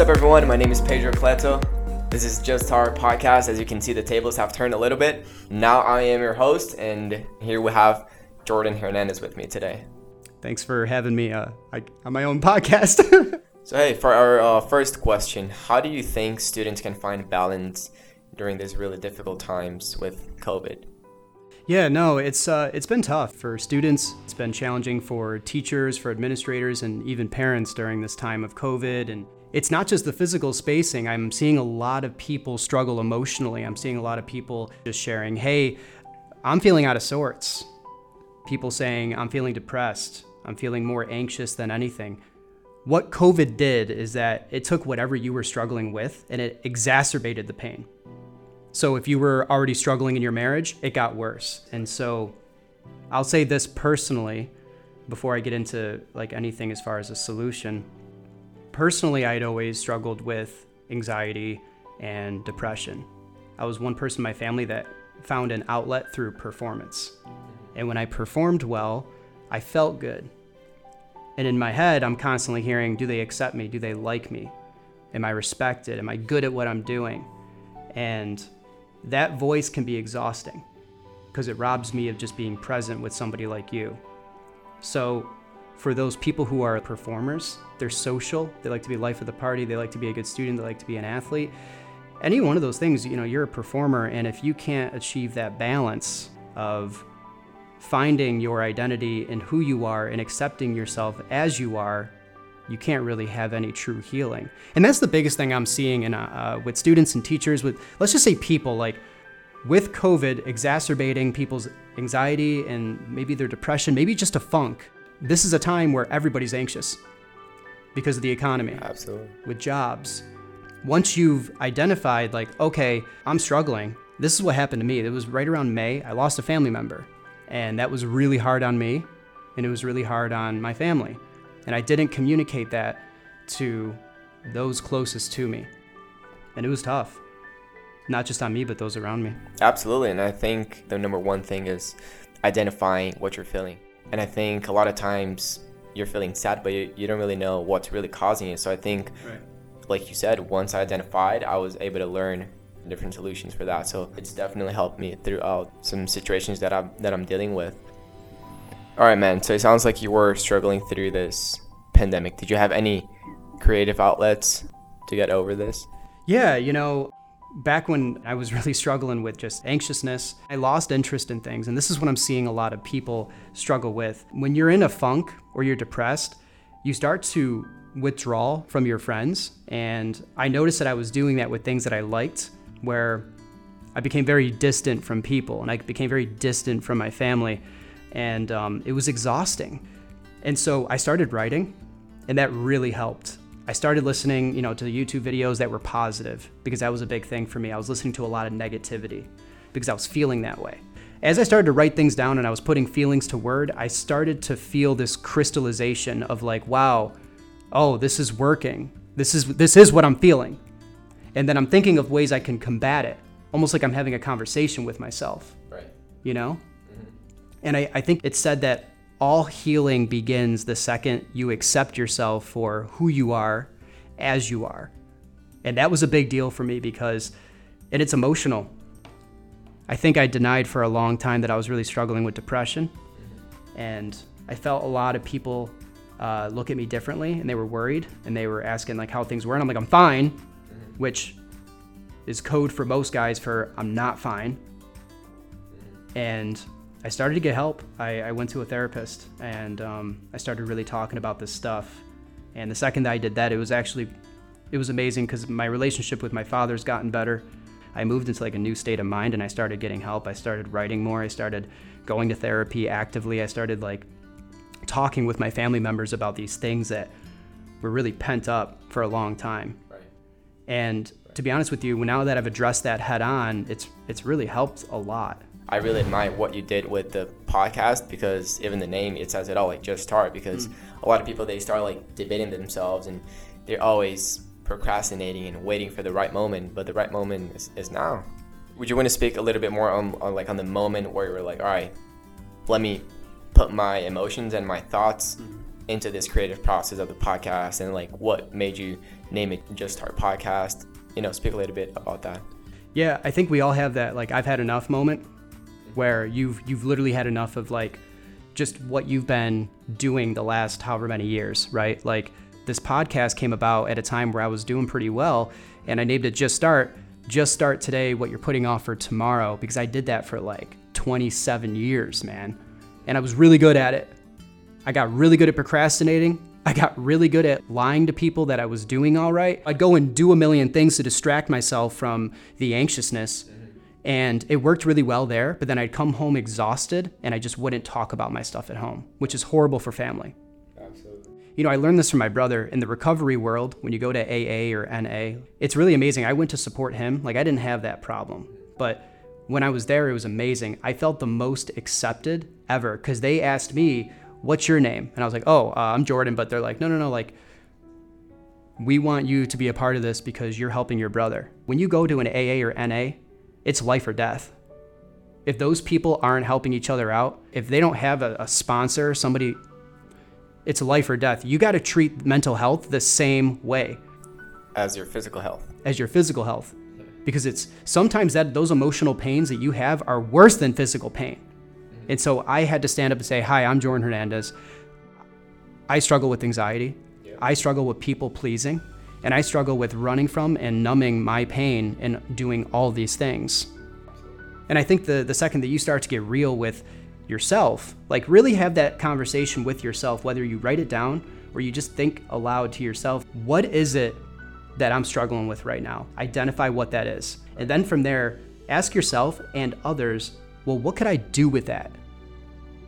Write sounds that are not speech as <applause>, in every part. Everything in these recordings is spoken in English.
What's up, everyone? My name is Pedro Cleto. This is Just Start podcast. As you can see, the tables have turned a little bit. Now I am your host, and here we have Jordan Hernandez with me today. Thanks for having me uh, I, on my own <laughs> podcast. <laughs> so, hey, for our uh, first question, how do you think students can find balance during these really difficult times with COVID? Yeah, no, it's uh, it's been tough for students. It's been challenging for teachers, for administrators, and even parents during this time of COVID. And it's not just the physical spacing. I'm seeing a lot of people struggle emotionally. I'm seeing a lot of people just sharing, "Hey, I'm feeling out of sorts." People saying, "I'm feeling depressed. I'm feeling more anxious than anything." What COVID did is that it took whatever you were struggling with and it exacerbated the pain. So if you were already struggling in your marriage, it got worse. And so I'll say this personally before I get into like anything as far as a solution. Personally, I'd always struggled with anxiety and depression. I was one person in my family that found an outlet through performance. And when I performed well, I felt good. And in my head, I'm constantly hearing, do they accept me? Do they like me? Am I respected? Am I good at what I'm doing? And that voice can be exhausting because it robs me of just being present with somebody like you. So, for those people who are performers, they're social, they like to be life of the party, they like to be a good student, they like to be an athlete. Any one of those things, you know, you're a performer, and if you can't achieve that balance of finding your identity and who you are and accepting yourself as you are, you can't really have any true healing. And that's the biggest thing I'm seeing in, uh, uh, with students and teachers, with let's just say people, like with COVID exacerbating people's anxiety and maybe their depression, maybe just a funk. This is a time where everybody's anxious because of the economy. Absolutely. With jobs. Once you've identified, like, okay, I'm struggling, this is what happened to me. It was right around May. I lost a family member, and that was really hard on me, and it was really hard on my family. And I didn't communicate that to those closest to me. And it was tough. Not just on me, but those around me. Absolutely. And I think the number one thing is identifying what you're feeling. And I think a lot of times you're feeling sad, but you, you don't really know what's really causing it. So I think, right. like you said, once I identified, I was able to learn different solutions for that. So it's definitely helped me throughout some situations that I'm that I'm dealing with. All right, man. So it sounds like you were struggling through this pandemic. Did you have any creative outlets to get over this? Yeah, you know, back when I was <laughs> really struggling with just anxiousness, I lost interest in things. And this is what I'm seeing a lot of people struggle with. When you're in a funk or you're depressed, you start to withdraw from your friends. And I noticed that I was doing that with things that I liked, where I became very distant from people and I became very distant from my family and um, it was exhausting. And so I started writing, and that really helped. I started listening, you know, to the YouTube videos that were positive because that was a big thing for me. I was listening to a lot of negativity because I was feeling that way. As I started to write things down and I was putting feelings to word, I started to feel this crystallization of like, wow, oh, this is working. This is this is what I'm feeling. And then I'm thinking of ways I can combat it, almost like I'm having a conversation with myself. Right. You know? Mm-hmm. And I, I think it said that all healing begins the second you accept yourself for who you are as you are. And that was a big deal for me because, and it's emotional. I think I denied for a long time that I was really struggling with depression. And I felt a lot of people uh, look at me differently and they were worried and they were asking like how things were. And I'm like, I'm fine, which is code for most guys for I'm not fine. And I started to get help. I, I went to a therapist and um, I started really talking about this stuff. And the second that I did that, it was actually, it was amazing because my relationship with my father's gotten better. I moved into like a new state of mind and I started getting help. I started writing more. I started going to therapy actively. I started like talking with my family members about these things that were really pent up for a long time. Right. And to be honest with you, now that I've addressed that head on, it's it's really helped a lot. I really admire what you did with the podcast because even the name it says it all like just start because mm. a lot of people they start like debating themselves and they're always procrastinating and waiting for the right moment but the right moment is, is now would you want to speak a little bit more on, on like on the moment where you were like all right let me put my emotions and my thoughts mm. into this creative process of the podcast and like what made you name it Just Start Podcast? You know, speak a little bit about that. Yeah, I think we all have that like I've had enough moment where you've you've literally had enough of like just what you've been doing the last however many years, right? Like this podcast came about at a time where I was doing pretty well and I named it Just Start. Just start today what you're putting off for tomorrow because I did that for like 27 years, man. And I was really good at it. I got really good at procrastinating. I got really good at lying to people that I was doing all right. I'd go and do a million things to distract myself from the anxiousness. And it worked really well there, but then I'd come home exhausted and I just wouldn't talk about my stuff at home, which is horrible for family. Absolutely. You know, I learned this from my brother in the recovery world. When you go to AA or NA, it's really amazing. I went to support him. Like, I didn't have that problem. But when I was there, it was amazing. I felt the most accepted ever because they asked me, What's your name? And I was like, Oh, uh, I'm Jordan. But they're like, No, no, no. Like, we want you to be a part of this because you're helping your brother. When you go to an AA or NA, it's life or death. If those people aren't helping each other out, if they don't have a, a sponsor, somebody, it's life or death. You got to treat mental health the same way as your physical health. As your physical health. Because it's sometimes that those emotional pains that you have are worse than physical pain. And so I had to stand up and say, Hi, I'm Jordan Hernandez. I struggle with anxiety. Yeah. I struggle with people pleasing. And I struggle with running from and numbing my pain and doing all these things. And I think the, the second that you start to get real with yourself, like really have that conversation with yourself, whether you write it down or you just think aloud to yourself, what is it that I'm struggling with right now? Identify what that is. And then from there, ask yourself and others, well, what could I do with that?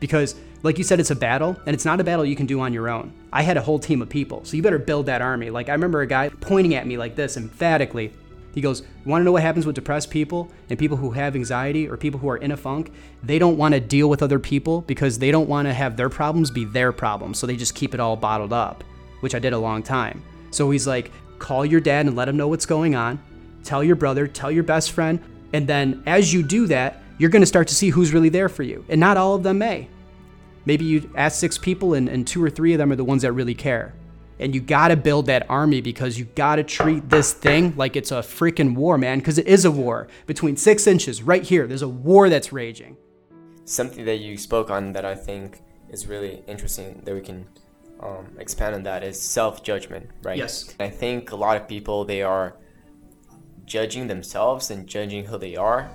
Because like you said, it's a battle, and it's not a battle you can do on your own. I had a whole team of people, so you better build that army. Like, I remember a guy pointing at me like this emphatically. He goes, want to know what happens with depressed people and people who have anxiety or people who are in a funk? They don't want to deal with other people because they don't want to have their problems be their problems. So they just keep it all bottled up, which I did a long time. So he's like, Call your dad and let him know what's going on. Tell your brother, tell your best friend. And then as you do that, you're going to start to see who's really there for you. And not all of them may. Maybe you ask six people and, and two or three of them are the ones that really care. And you gotta build that army because you gotta treat this thing like it's a freaking war, man, because it is a war. Between six inches, right here, there's a war that's raging. Something that you spoke on that I think is really interesting that we can um, expand on that is self judgment, right? Yes. I think a lot of people, they are judging themselves and judging who they are,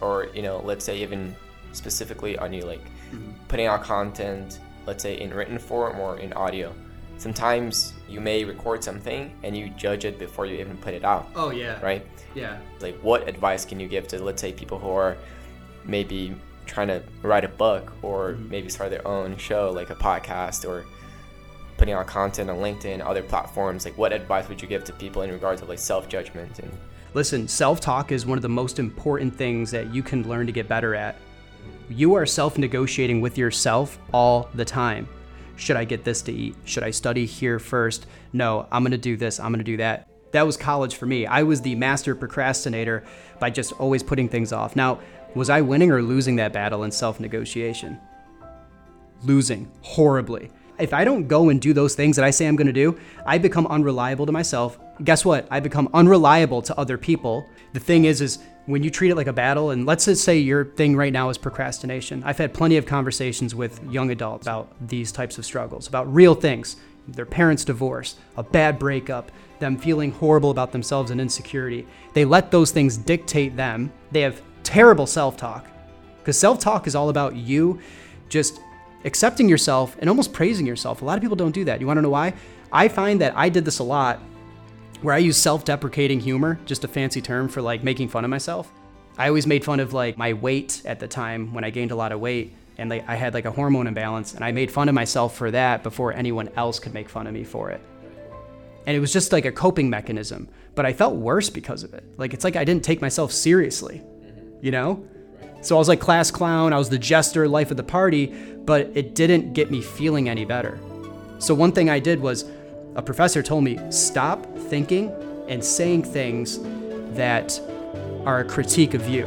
or, you know, let's say even specifically on you, like, mm-hmm. putting out content, let's say in written form or in audio. Sometimes you may record something and you judge it before you even put it out. Oh yeah. Right? Yeah. Like what advice can you give to let's say people who are maybe trying to write a book or mm-hmm. maybe start their own show like a podcast or putting out content on LinkedIn, other platforms, like what advice would you give to people in regards of like self-judgment and Listen, self-talk is one of the most important things that you can learn to get better at. You are self negotiating with yourself all the time. Should I get this to eat? Should I study here first? No, I'm gonna do this, I'm gonna do that. That was college for me. I was the master procrastinator by just always putting things off. Now, was I winning or losing that battle in self negotiation? Losing horribly. If I don't go and do those things that I say I'm gonna do, I become unreliable to myself. Guess what? I become unreliable to other people. The thing is, is when you treat it like a battle, and let's just say your thing right now is procrastination. I've had plenty of conversations with young adults about these types of struggles, about real things their parents' divorce, a bad breakup, them feeling horrible about themselves and insecurity. They let those things dictate them. They have terrible self talk because self talk is all about you just accepting yourself and almost praising yourself. A lot of people don't do that. You want to know why? I find that I did this a lot where I use self-deprecating humor, just a fancy term for like making fun of myself. I always made fun of like my weight at the time when I gained a lot of weight and like I had like a hormone imbalance and I made fun of myself for that before anyone else could make fun of me for it. And it was just like a coping mechanism, but I felt worse because of it. Like it's like I didn't take myself seriously, you know? So I was like class clown, I was the jester, life of the party, but it didn't get me feeling any better. So one thing I did was a professor told me stop thinking and saying things that are a critique of you.